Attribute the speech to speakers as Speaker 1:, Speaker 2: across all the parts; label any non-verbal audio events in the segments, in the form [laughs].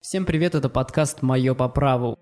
Speaker 1: Всем привет, это подкаст «Мое по праву».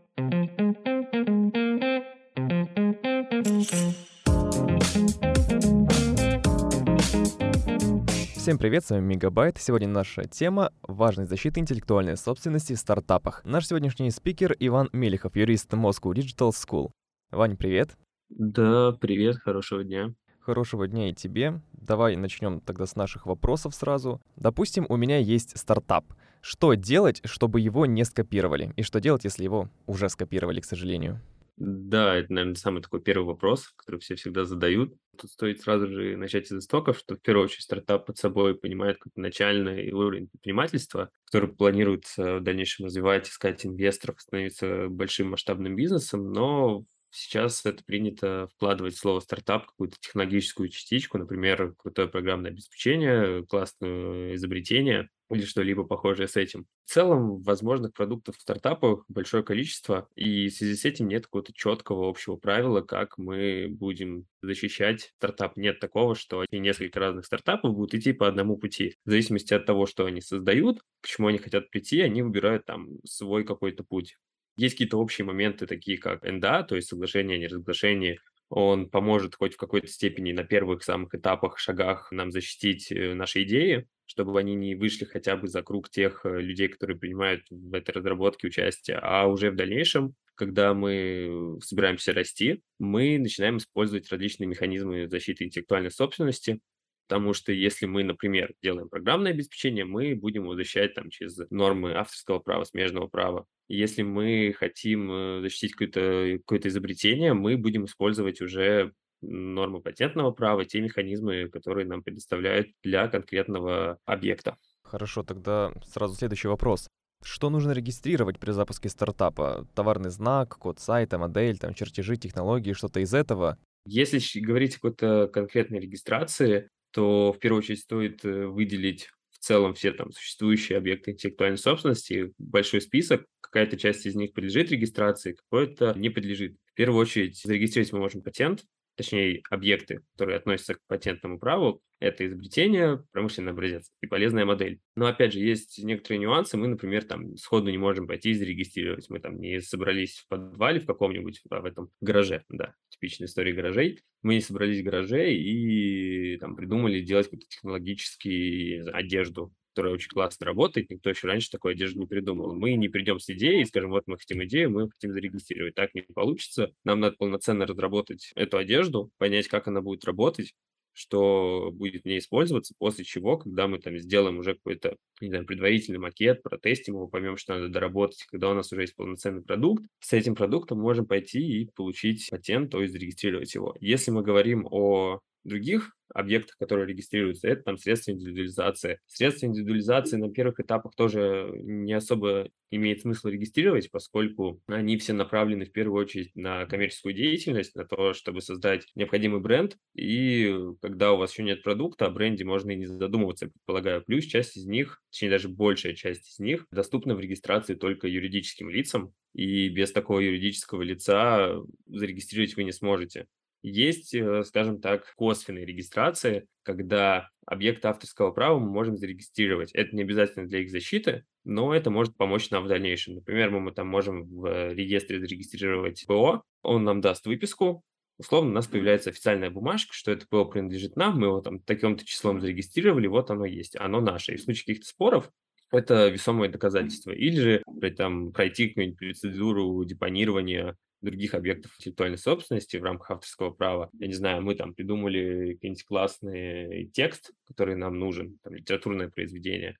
Speaker 2: Всем привет, с вами Мегабайт. Сегодня наша тема – важность защиты интеллектуальной собственности в стартапах. Наш сегодняшний спикер Иван Мелехов, юрист Moscow Digital School. Вань, привет.
Speaker 3: Да, привет, хорошего дня.
Speaker 2: Хорошего дня и тебе. Давай начнем тогда с наших вопросов сразу. Допустим, у меня есть стартап – что делать, чтобы его не скопировали? И что делать, если его уже скопировали, к сожалению?
Speaker 3: Да, это, наверное, самый такой первый вопрос, который все всегда задают. Тут стоит сразу же начать из истоков, что в первую очередь стартап под собой понимает как начальный уровень предпринимательства, который планирует в дальнейшем развивать, искать инвесторов, становиться большим масштабным бизнесом, но Сейчас это принято вкладывать в слово стартап какую-то технологическую частичку, например, крутое программное обеспечение, классное изобретение или что-либо похожее с этим. В целом, возможных продуктов в стартапах большое количество, и в связи с этим нет какого-то четкого общего правила, как мы будем защищать стартап. Нет такого, что несколько разных стартапов будут идти по одному пути. В зависимости от того, что они создают, к чему они хотят прийти, они выбирают там свой какой-то путь. Есть какие-то общие моменты, такие как НДА, то есть соглашение о неразглашении. Он поможет хоть в какой-то степени на первых самых этапах, шагах нам защитить э, наши идеи, чтобы они не вышли хотя бы за круг тех э, людей, которые принимают в этой разработке участие. А уже в дальнейшем, когда мы собираемся расти, мы начинаем использовать различные механизмы защиты интеллектуальной собственности, Потому что если мы, например, делаем программное обеспечение, мы будем его защищать там, через нормы авторского права, смежного права. Если мы хотим э, защитить какое-то какое изобретение, мы будем использовать уже нормы патентного права, те механизмы, которые нам предоставляют для конкретного объекта.
Speaker 2: Хорошо, тогда сразу следующий вопрос. Что нужно регистрировать при запуске стартапа? Товарный знак, код сайта, модель, там, чертежи, технологии, что-то из этого?
Speaker 3: Если говорить о какой-то конкретной регистрации, то в первую очередь стоит э, выделить в целом все там существующие объекты интеллектуальной собственности, большой список, какая-то часть из них подлежит регистрации, какой-то не подлежит. В первую очередь зарегистрировать мы можем патент, точнее объекты, которые относятся к патентному праву, это изобретение, промышленный образец и полезная модель. Но опять же, есть некоторые нюансы. Мы, например, там сходу не можем пойти и зарегистрировать. Мы там не собрались в подвале в каком-нибудь, а в этом гараже, да, типичная история гаражей. Мы не собрались в гараже и там придумали делать какую-то технологическую одежду которая очень классно работает, никто еще раньше такой одежды не придумал. Мы не придем с идеей и скажем, вот мы хотим идею, мы хотим зарегистрировать. Так не получится. Нам надо полноценно разработать эту одежду, понять, как она будет работать, что будет в ней использоваться, после чего, когда мы там сделаем уже какой-то, не знаю, предварительный макет, протестим его, поймем, что надо доработать, когда у нас уже есть полноценный продукт, с этим продуктом можем пойти и получить патент, то есть зарегистрировать его. Если мы говорим о других объектах, которые регистрируются, это там средства индивидуализации. Средства индивидуализации на первых этапах тоже не особо имеет смысл регистрировать, поскольку они все направлены в первую очередь на коммерческую деятельность, на то, чтобы создать необходимый бренд. И когда у вас еще нет продукта, о бренде можно и не задумываться, предполагаю. Плюс часть из них, точнее даже большая часть из них, доступна в регистрации только юридическим лицам, и без такого юридического лица зарегистрировать вы не сможете. Есть, э, скажем так, косвенные регистрации, когда объект авторского права мы можем зарегистрировать. Это не обязательно для их защиты, но это может помочь нам в дальнейшем. Например, мы там можем в реестре зарегистрировать ПО, он нам даст выписку, условно у нас появляется официальная бумажка, что это ПО принадлежит нам, мы его там таким-то числом зарегистрировали, вот оно есть, оно наше. И в случае каких-то споров это весомое доказательство. Или же там, пройти какую-нибудь процедуру депонирования других объектов интеллектуальной собственности в рамках авторского права. Я не знаю, мы там придумали какой-нибудь классный текст, который нам нужен, там, литературное произведение.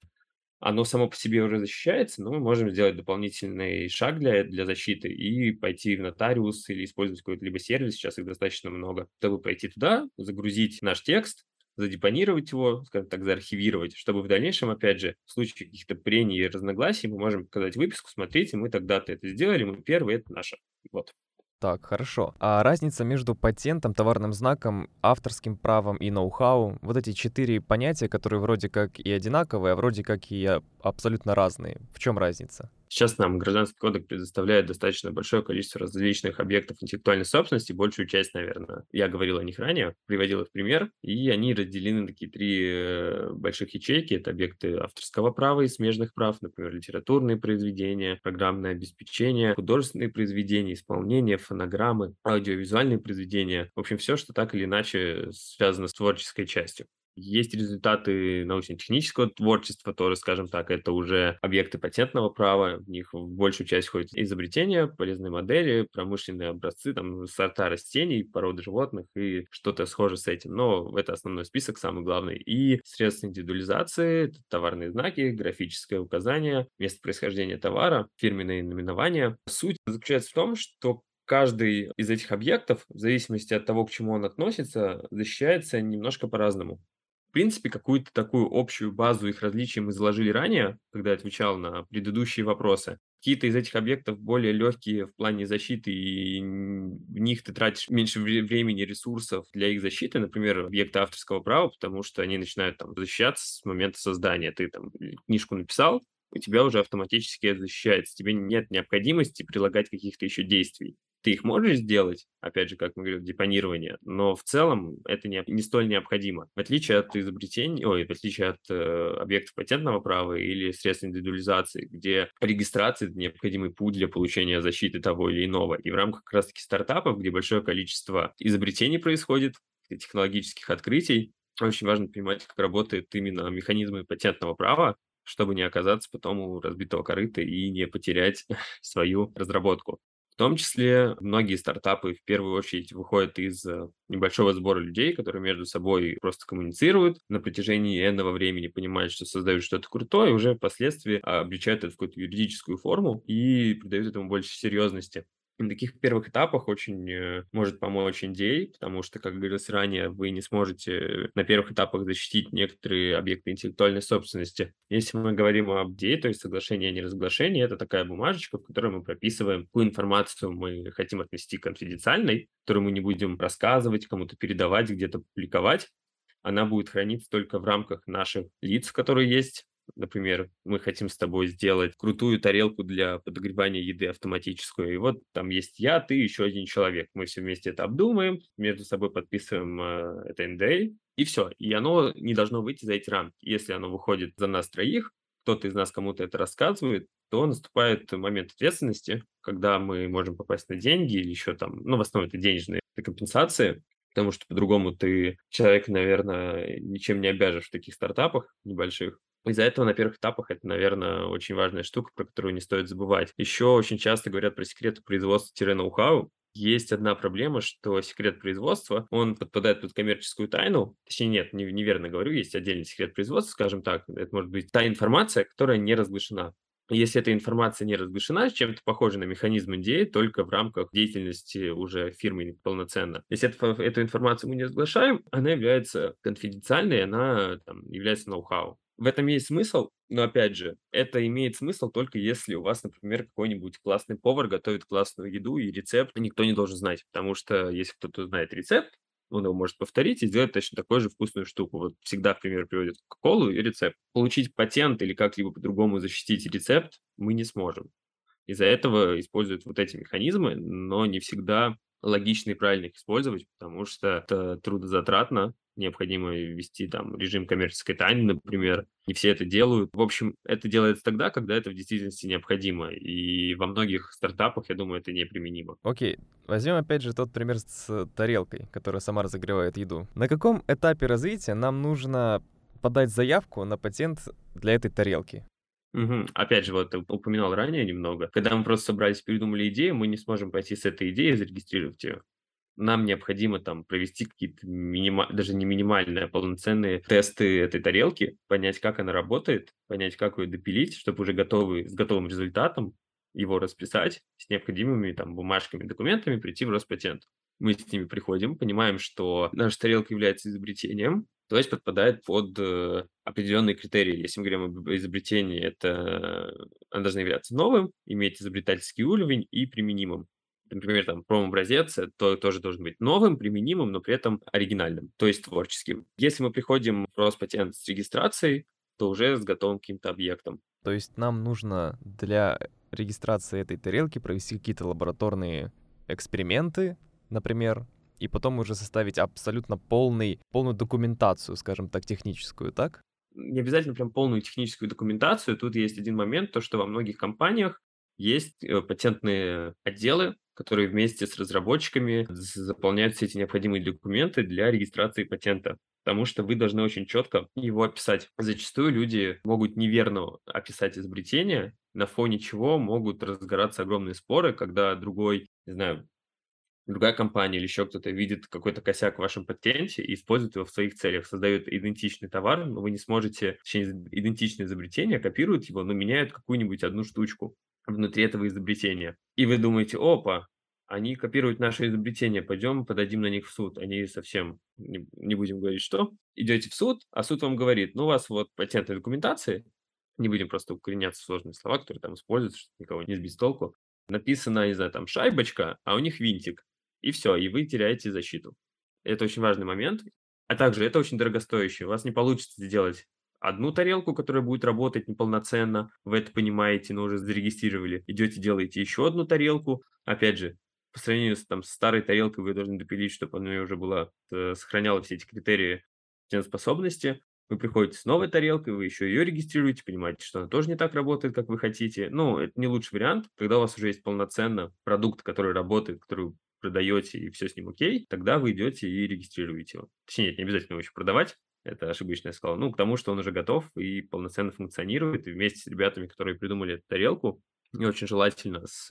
Speaker 3: Оно само по себе уже защищается, но мы можем сделать дополнительный шаг для, для защиты и пойти в нотариус или использовать какой-то либо сервис, сейчас их достаточно много, чтобы пойти туда, загрузить наш текст, задепонировать его, скажем так, заархивировать, чтобы в дальнейшем, опять же, в случае каких-то прений и разногласий мы можем показать выписку, смотрите, мы тогда-то это сделали, мы первые, это наше. Вот.
Speaker 2: Так, хорошо. А разница между патентом, товарным знаком, авторским правом и ноу-хау, вот эти четыре понятия, которые вроде как и одинаковые, а вроде как и абсолютно разные. В чем разница?
Speaker 3: Сейчас нам Гражданский кодекс предоставляет достаточно большое количество различных объектов интеллектуальной собственности, большую часть, наверное, я говорил о них ранее, приводил их пример, и они разделены на такие три э, больших ячейки. Это объекты авторского права и смежных прав, например, литературные произведения, программное обеспечение, художественные произведения, исполнение, фонограммы, аудиовизуальные произведения. В общем, все, что так или иначе связано с творческой частью. Есть результаты научно-технического творчества, тоже, скажем так, это уже объекты патентного права, в них в большую часть входят изобретения, полезные модели, промышленные образцы, там, сорта растений, породы животных и что-то схожее с этим. Но это основной список, самый главный. И средства индивидуализации, товарные знаки, графическое указание, место происхождения товара, фирменные наименования. Суть заключается в том, что каждый из этих объектов, в зависимости от того, к чему он относится, защищается немножко по-разному. В принципе, какую-то такую общую базу их различий мы заложили ранее, когда отвечал на предыдущие вопросы. Какие-то из этих объектов более легкие в плане защиты, и в них ты тратишь меньше времени, ресурсов для их защиты, например, объекты авторского права, потому что они начинают там защищаться с момента создания. Ты там книжку написал, у тебя уже автоматически защищается. Тебе нет необходимости прилагать каких-то еще действий. Ты их можешь сделать, опять же, как мы говорим, депонирование, но в целом это не, не столь необходимо. В отличие от изобретений, ой, в отличие от э, объектов патентного права или средств индивидуализации, где регистрация – это необходимый путь для получения защиты того или иного. И в рамках как раз-таки стартапов, где большое количество изобретений происходит, технологических открытий, очень важно понимать, как работают именно механизмы патентного права, чтобы не оказаться потом у разбитого корыта и не потерять [laughs] свою разработку. В том числе многие стартапы в первую очередь выходят из э, небольшого сбора людей, которые между собой просто коммуницируют на протяжении энного времени, понимают, что создают что-то крутое, и уже впоследствии обличают это в какую-то юридическую форму и придают этому больше серьезности на таких первых этапах очень э, может помочь NDA, потому что, как говорилось ранее, вы не сможете на первых этапах защитить некоторые объекты интеллектуальной собственности. Если мы говорим об NDA, то есть соглашение о неразглашении, это такая бумажечка, в которой мы прописываем, какую информацию мы хотим отнести конфиденциальной, которую мы не будем рассказывать, кому-то передавать, где-то публиковать. Она будет храниться только в рамках наших лиц, которые есть например, мы хотим с тобой сделать крутую тарелку для подогревания еды автоматическую, и вот там есть я, ты, еще один человек. Мы все вместе это обдумаем, между собой подписываем э, это NDA, и все. И оно не должно выйти за эти рамки. Если оно выходит за нас троих, кто-то из нас кому-то это рассказывает, то наступает момент ответственности, когда мы можем попасть на деньги или еще там, ну, в основном это денежные компенсации, потому что по-другому ты человек, наверное, ничем не обяжешь в таких стартапах небольших. Из-за этого на первых этапах это, наверное, очень важная штука, про которую не стоит забывать. Еще очень часто говорят про секреты производства-ноу-хау. Есть одна проблема, что секрет производства, он подпадает под коммерческую тайну. Точнее, нет, не, неверно говорю, есть отдельный секрет производства, скажем так. Это может быть та информация, которая не разглашена. Если эта информация не разглашена, чем-то похоже на механизм NDA, только в рамках деятельности уже фирмы полноценно. Если это, эту информацию мы не разглашаем, она является конфиденциальной, она там, является ноу-хау. В этом есть смысл, но опять же, это имеет смысл только если у вас, например, какой-нибудь классный повар готовит классную еду, и рецепт никто не должен знать. Потому что если кто-то знает рецепт, он его может повторить и сделать точно такую же вкусную штуку. Вот всегда в пример приводят Кока-Колу и рецепт. Получить патент или как-либо по-другому защитить рецепт мы не сможем. Из-за этого используют вот эти механизмы, но не всегда логично и правильно их использовать, потому что это трудозатратно, необходимо ввести там режим коммерческой тайны, например. Не все это делают. В общем, это делается тогда, когда это в действительности необходимо. И во многих стартапах, я думаю, это неприменимо.
Speaker 2: Окей, возьмем опять же тот пример с тарелкой, которая сама разогревает еду. На каком этапе развития нам нужно подать заявку на патент для этой тарелки?
Speaker 3: Угу. Опять же, вот упоминал ранее немного. Когда мы просто собрались, придумали идею, мы не сможем пойти с этой идеей и зарегистрировать ее нам необходимо там провести какие-то минима... даже не минимальные, а полноценные тесты этой тарелки, понять, как она работает, понять, как ее допилить, чтобы уже готовый, с готовым результатом его расписать с необходимыми там бумажками, документами, прийти в Роспатент. Мы с ними приходим, понимаем, что наша тарелка является изобретением, то есть подпадает под э, определенные критерии. Если мы говорим об изобретении, это она должна являться новым, иметь изобретательский уровень и применимым например, там промо-образец, то тоже должен быть новым, применимым, но при этом оригинальным, то есть творческим. Если мы приходим в Роспатент с регистрацией, то уже с готовым каким-то объектом.
Speaker 2: То есть нам нужно для регистрации этой тарелки провести какие-то лабораторные эксперименты, например, и потом уже составить абсолютно полный, полную документацию, скажем так, техническую, так?
Speaker 3: Не обязательно прям полную техническую документацию. Тут есть один момент, то, что во многих компаниях есть э, патентные отделы, которые вместе с разработчиками заполняют все эти необходимые документы для регистрации патента потому что вы должны очень четко его описать. Зачастую люди могут неверно описать изобретение, на фоне чего могут разгораться огромные споры, когда другой, не знаю, другая компания или еще кто-то видит какой-то косяк в вашем патенте и использует его в своих целях, создает идентичный товар, но вы не сможете, точнее, идентичное изобретение, копируют его, но меняют какую-нибудь одну штучку внутри этого изобретения. И вы думаете, опа, они копируют наше изобретение, пойдем подадим на них в суд. Они совсем, не, будем говорить что, идете в суд, а суд вам говорит, ну у вас вот патентная документация, не будем просто укореняться в сложные слова, которые там используются, чтобы никого не сбить с толку, написано, не знаю, там шайбочка, а у них винтик, и все, и вы теряете защиту. Это очень важный момент. А также это очень дорогостоящее. У вас не получится сделать одну тарелку, которая будет работать неполноценно, вы это понимаете, но уже зарегистрировали. Идете, делаете еще одну тарелку. Опять же, по сравнению с там, старой тарелкой вы должны допилить, чтобы она уже была, э, сохраняла все эти критерии способности. Вы приходите с новой тарелкой, вы еще ее регистрируете, понимаете, что она тоже не так работает, как вы хотите. Ну, это не лучший вариант. Когда у вас уже есть полноценно продукт, который работает, который продаете, и все с ним окей, тогда вы идете и регистрируете его. Точнее, не обязательно его еще продавать, это ошибочно я сказал. Ну, к тому, что он уже готов и полноценно функционирует, и вместе с ребятами, которые придумали эту тарелку, и очень желательно с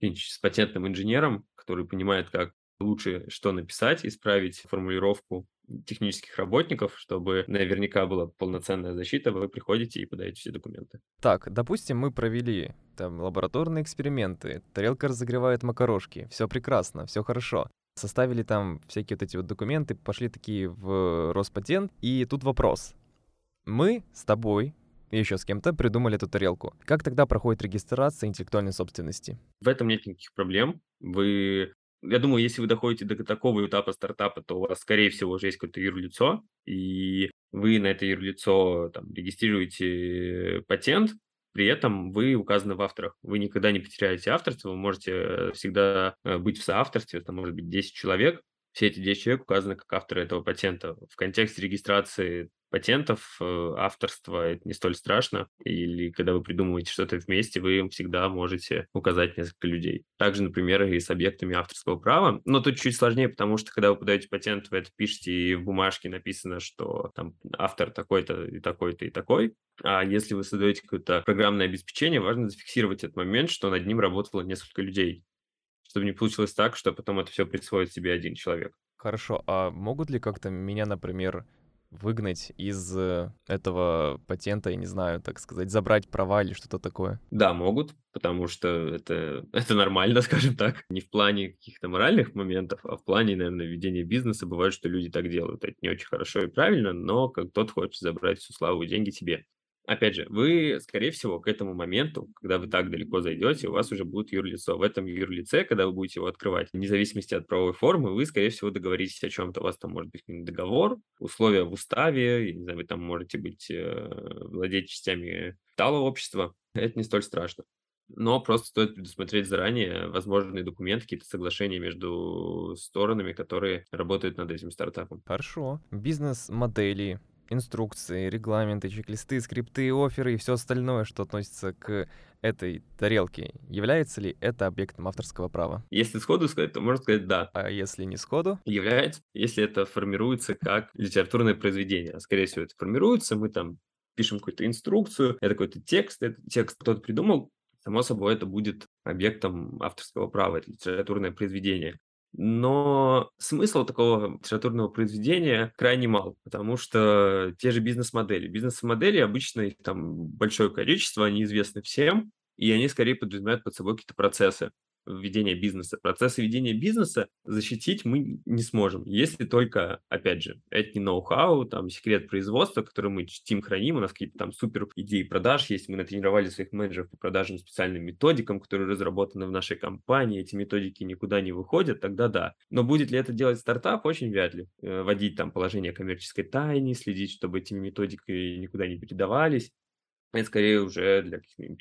Speaker 3: с патентным инженером, который понимает, как лучше что написать, исправить формулировку технических работников, чтобы наверняка была полноценная защита, вы приходите и подаете все документы.
Speaker 2: Так, допустим, мы провели там лабораторные эксперименты, тарелка разогревает макарошки, все прекрасно, все хорошо. Составили там всякие вот эти вот документы, пошли такие в Роспатент, и тут вопрос. Мы с тобой и еще с кем-то придумали эту тарелку. Как тогда проходит регистрация интеллектуальной собственности?
Speaker 3: В этом нет никаких проблем. Вы я думаю, если вы доходите до такого этапа стартапа, то у вас, скорее всего, уже есть какое-то юрлицо, и вы на это юрлицо там, регистрируете патент, при этом вы указаны в авторах. Вы никогда не потеряете авторство, вы можете всегда э, быть в соавторстве, там может быть 10 человек, все эти 10 человек указаны как авторы этого патента. В контексте регистрации патентов, э, авторства это не столь страшно. Или когда вы придумываете что-то вместе, вы всегда можете указать несколько людей. Также, например, и с объектами авторского права. Но тут чуть сложнее, потому что когда вы подаете патент, вы это пишете, и в бумажке написано, что там автор такой-то и такой-то и такой. А если вы создаете какое-то программное обеспечение, важно зафиксировать этот момент, что над ним работало несколько людей чтобы не получилось так, что потом это все присвоит себе один человек.
Speaker 2: Хорошо, а могут ли как-то меня, например, выгнать из э, этого патента, я не знаю, так сказать, забрать права или что-то такое?
Speaker 3: Да, могут, потому что это, [laughs] это нормально, [laughs] скажем так. Не в плане каких-то моральных моментов, а в плане, наверное, ведения бизнеса. Бывает, что люди так делают. Это не очень хорошо и правильно, но как тот хочет забрать всю славу и деньги себе. Опять же, вы, скорее всего, к этому моменту, когда вы так далеко зайдете, у вас уже будет юрлицо. В этом юрлице, когда вы будете его открывать, вне зависимости от правовой формы, вы, скорее всего, договоритесь о чем-то. У вас там может быть договор, условия в уставе, не знаю, вы там можете быть, э, владеть частями капитала общества. Это не столь страшно. Но просто стоит предусмотреть заранее возможные документы, какие-то соглашения между сторонами, которые работают над этим стартапом.
Speaker 2: Хорошо. Бизнес-модели, инструкции, регламенты, чек-листы, скрипты, оферы и все остальное, что относится к этой тарелке, является ли это объектом авторского права?
Speaker 3: Если сходу сказать, то можно сказать да.
Speaker 2: А если не сходу?
Speaker 3: Является, если это формируется как литературное произведение. Скорее всего, это формируется, мы там пишем какую-то инструкцию, это какой-то текст, этот текст кто-то придумал, само собой, это будет объектом авторского права, это литературное произведение. Но смысл такого литературного произведения крайне мал, потому что те же бизнес-модели. Бизнес-модели обычно их там большое количество, они известны всем, и они скорее подразумевают под собой какие-то процессы ведения бизнеса. Процессы ведения бизнеса защитить мы не сможем, если только, опять же, это не ноу-хау, там, секрет производства, который мы чтим, храним, у нас какие-то там супер идеи продаж есть, мы натренировали своих менеджеров по продажам специальным методикам, которые разработаны в нашей компании, эти методики никуда не выходят, тогда да. Но будет ли это делать стартап? Очень вряд ли. Э, вводить там положение коммерческой тайны, следить, чтобы эти методики никуда не передавались. Это скорее уже для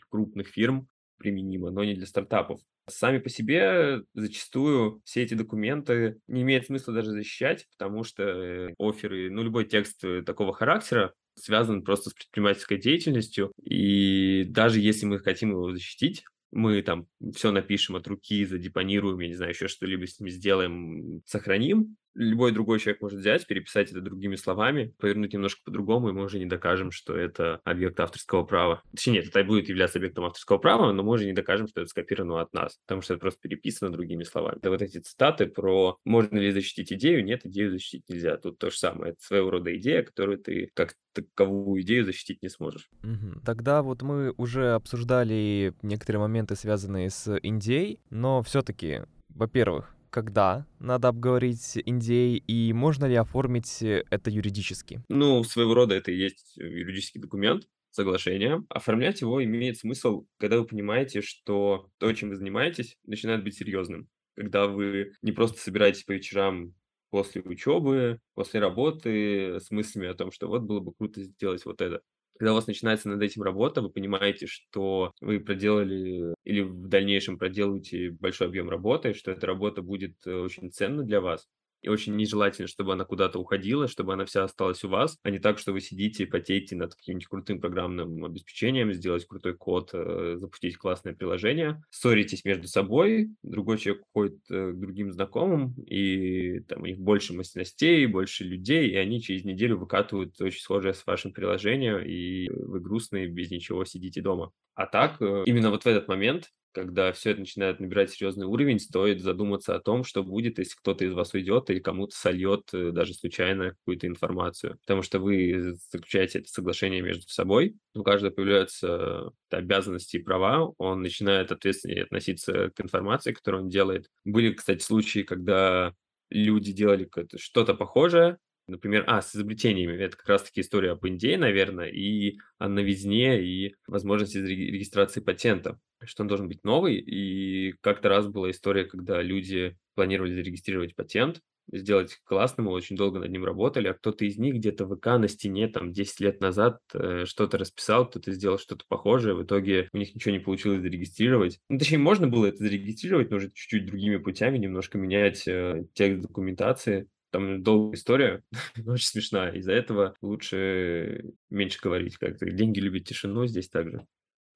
Speaker 3: крупных фирм, применимо, но не для стартапов. Сами по себе зачастую все эти документы не имеет смысла даже защищать, потому что оферы, ну, любой текст э, такого характера связан просто с предпринимательской деятельностью, и даже если мы хотим его защитить, мы там все напишем от руки, задепонируем, я не знаю, еще что-либо с ним сделаем, сохраним, любой другой человек может взять, переписать это другими словами, повернуть немножко по-другому, и мы уже не докажем, что это объект авторского права. Точнее, нет, это будет являться объектом авторского права, но мы уже не докажем, что это скопировано от нас, потому что это просто переписано другими словами. Это вот эти цитаты про можно ли защитить идею, нет, идею защитить нельзя. Тут то же самое. Это своего рода идея, которую ты как таковую идею защитить не сможешь.
Speaker 2: Угу. Тогда вот мы уже обсуждали некоторые моменты, связанные с Индией, но все-таки, во-первых, когда надо обговорить NDA и можно ли оформить это юридически?
Speaker 3: Ну, своего рода это и есть юридический документ, соглашение. Оформлять его имеет смысл, когда вы понимаете, что то, чем вы занимаетесь, начинает быть серьезным. Когда вы не просто собираетесь по вечерам после учебы, после работы с мыслями о том, что вот было бы круто сделать вот это когда у вас начинается над этим работа, вы понимаете, что вы проделали или в дальнейшем проделаете большой объем работы, что эта работа будет э, очень ценна для вас, и очень нежелательно, чтобы она куда-то уходила, чтобы она вся осталась у вас, а не так, что вы сидите и потеете над каким-нибудь крутым программным обеспечением, сделать крутой код, э, запустить классное приложение, ссоритесь между собой, другой человек уходит э, к другим знакомым, и там у них больше мощностей, больше людей, и они через неделю выкатывают очень схожее с вашим приложением, и вы грустные, без ничего сидите дома. А так, э, именно вот в этот момент когда все это начинает набирать серьезный уровень, стоит задуматься о том, что будет, если кто-то из вас уйдет или кому-то сольет э, даже случайно какую-то информацию. Потому что вы заключаете это соглашение между собой, у каждого появляются обязанности и права, он начинает ответственнее относиться к информации, которую он делает. Были, кстати, случаи, когда люди делали что-то похожее, Например, а, с изобретениями. Это как раз-таки история об Индии, наверное, и о новизне, и возможности регистрации патента, что он должен быть новый. И как-то раз была история, когда люди планировали зарегистрировать патент, сделать классным, очень долго над ним работали, а кто-то из них где-то в ВК на стене там 10 лет назад э, что-то расписал, кто-то сделал что-то похожее, в итоге у них ничего не получилось зарегистрировать. Ну, точнее, можно было это зарегистрировать, но уже чуть-чуть другими путями, немножко менять э, текст документации, там долгая история, [laughs] очень смешная. Из-за этого лучше меньше говорить как-то. Деньги любят тишину здесь также.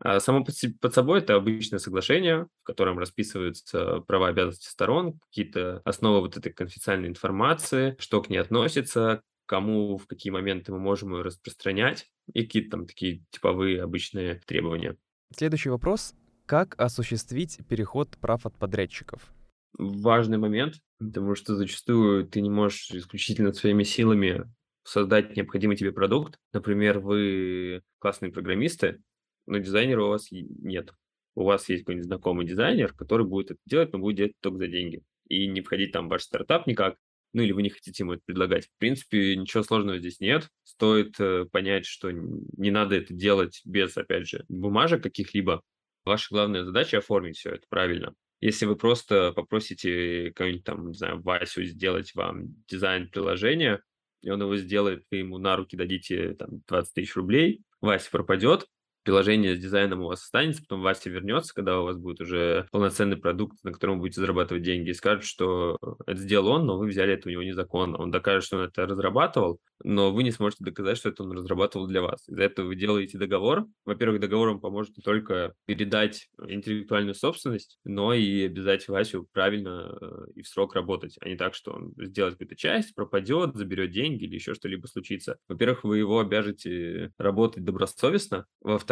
Speaker 3: А само под собой это обычное соглашение, в котором расписываются права и обязанности сторон, какие-то основы вот этой конфиденциальной информации, что к ней относится, кому в какие моменты мы можем ее распространять и какие-то там такие типовые обычные требования.
Speaker 2: Следующий вопрос. Как осуществить переход прав от подрядчиков?
Speaker 3: Важный момент, потому что зачастую ты не можешь исключительно своими силами создать необходимый тебе продукт. Например, вы классные программисты, но дизайнера у вас нет. У вас есть какой-нибудь знакомый дизайнер, который будет это делать, но будет делать только за деньги. И не входить там в ваш стартап никак, ну или вы не хотите ему это предлагать. В принципе, ничего сложного здесь нет. Стоит э, понять, что не надо это делать без, опять же, бумажек каких-либо. Ваша главная задача оформить все это правильно. Если вы просто попросите кого-нибудь там, не знаю, Васю сделать вам дизайн приложения, и он его сделает, вы ему на руки дадите там 20 тысяч рублей, Вася пропадет, приложение с дизайном у вас останется, потом Вася вернется, когда у вас будет уже полноценный продукт, на котором вы будете зарабатывать деньги, и скажет, что это сделал он, но вы взяли это у него незаконно. Он докажет, что он это разрабатывал, но вы не сможете доказать, что это он разрабатывал для вас. Из-за этого вы делаете договор. Во-первых, договор вам поможет не только передать интеллектуальную собственность, но и обязать Васю правильно э, и в срок работать, а не так, что он сделает какую-то часть, пропадет, заберет деньги или еще что-либо случится. Во-первых, вы его обяжете работать добросовестно. Во-вторых,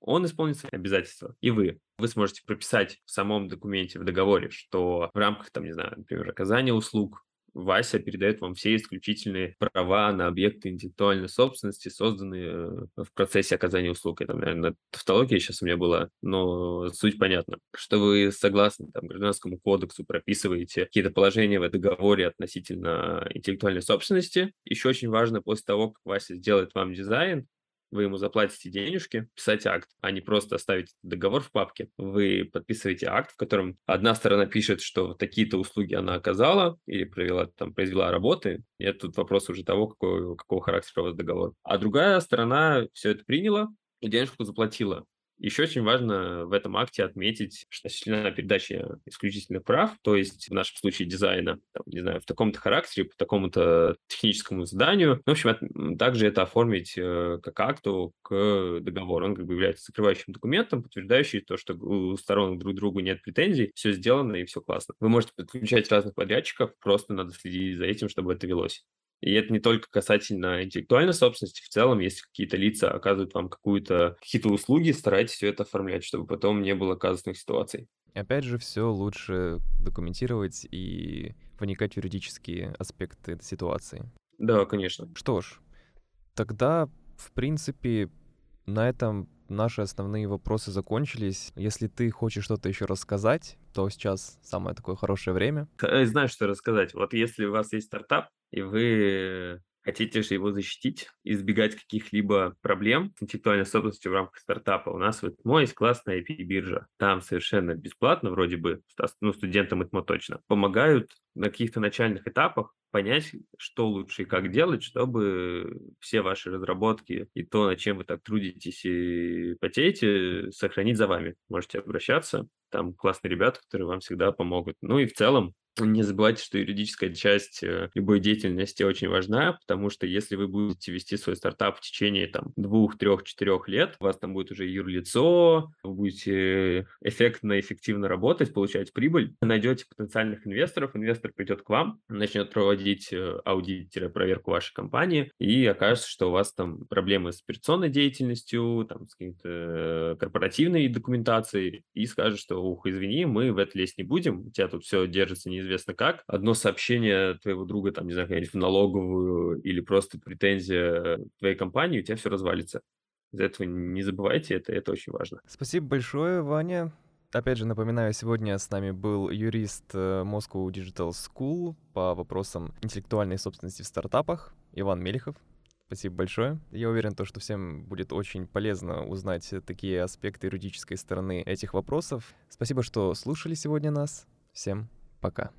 Speaker 3: он исполнит свои обязательства, и вы. Вы сможете прописать в самом документе, в договоре, что в рамках, там, не знаю, например, оказания услуг, Вася передает вам все исключительные права на объекты интеллектуальной собственности, созданные э, в процессе оказания услуг. Это, наверное, тавтология сейчас у меня была, но суть понятна. Что вы согласно там, гражданскому кодексу прописываете какие-то положения в договоре относительно интеллектуальной собственности. Еще очень важно после того, как Вася сделает вам дизайн, вы ему заплатите денежки, писать акт, а не просто оставить договор в папке. Вы подписываете акт, в котором одна сторона пишет, что такие-то услуги она оказала или провела, там, произвела работы. И тут вопрос уже того, какого, какого характера у вас договор. А другая сторона все это приняла и денежку заплатила. Еще очень важно в этом акте отметить, что осуществлена передача исключительных прав, то есть в нашем случае дизайна, там, не знаю, в таком-то характере, по такому-то техническому заданию. В общем, от, также это оформить э, как акту к договору. Он как бы является закрывающим документом, подтверждающий то, что у сторон друг другу нет претензий, все сделано и все классно. Вы можете подключать разных подрядчиков, просто надо следить за этим, чтобы это велось. И это не только касательно интеллектуальной собственности. В целом, если какие-то лица оказывают вам какую-то, какие-то услуги, старайтесь все это оформлять, чтобы потом не было казусных ситуаций.
Speaker 2: Опять же, все лучше документировать и вникать в юридические аспекты ситуации.
Speaker 3: Да, конечно.
Speaker 2: Что ж, тогда, в принципе, на этом наши основные вопросы закончились. Если ты хочешь что-то еще рассказать, то сейчас самое такое хорошее время.
Speaker 3: Э, знаю, что рассказать. Вот если у вас есть стартап, и вы хотите же его защитить, избегать каких-либо проблем с интеллектуальной собственностью в рамках стартапа, у нас в ИТМО есть классная IP-биржа. Там совершенно бесплатно, вроде бы, ну, студентам ИТМО точно, помогают на каких-то начальных этапах понять, что лучше и как делать, чтобы все ваши разработки и то, над чем вы так трудитесь и потеете, сохранить за вами. Можете обращаться. Там классные ребята, которые вам всегда помогут. Ну и в целом не забывайте, что юридическая часть э, любой деятельности очень важна, потому что если вы будете вести свой стартап в течение там двух, трех, четырех лет, у вас там будет уже юрлицо, вы будете эффектно, эффективно работать, получать прибыль, найдете потенциальных инвесторов, инвестор придет к вам, начнет проводить э, аудит-проверку вашей компании, и окажется, что у вас там проблемы с операционной деятельностью, там, с какой-то э, корпоративной документацией, и скажет, что, ух, извини, мы в это лезть не будем, у тебя тут все держится неизвестно неизвестно как, одно сообщение твоего друга, там, не знаю, в налоговую или просто претензия твоей компании, у тебя все развалится. Из этого не забывайте, это, это очень важно.
Speaker 2: Спасибо большое, Ваня. Опять же, напоминаю, сегодня с нами был юрист э, Moscow Digital School по вопросам интеллектуальной собственности в стартапах Иван Мелихов. Спасибо большое. Я уверен, то, что всем будет очень полезно узнать такие аспекты юридической стороны этих вопросов. Спасибо, что слушали сегодня нас. Всем Пока.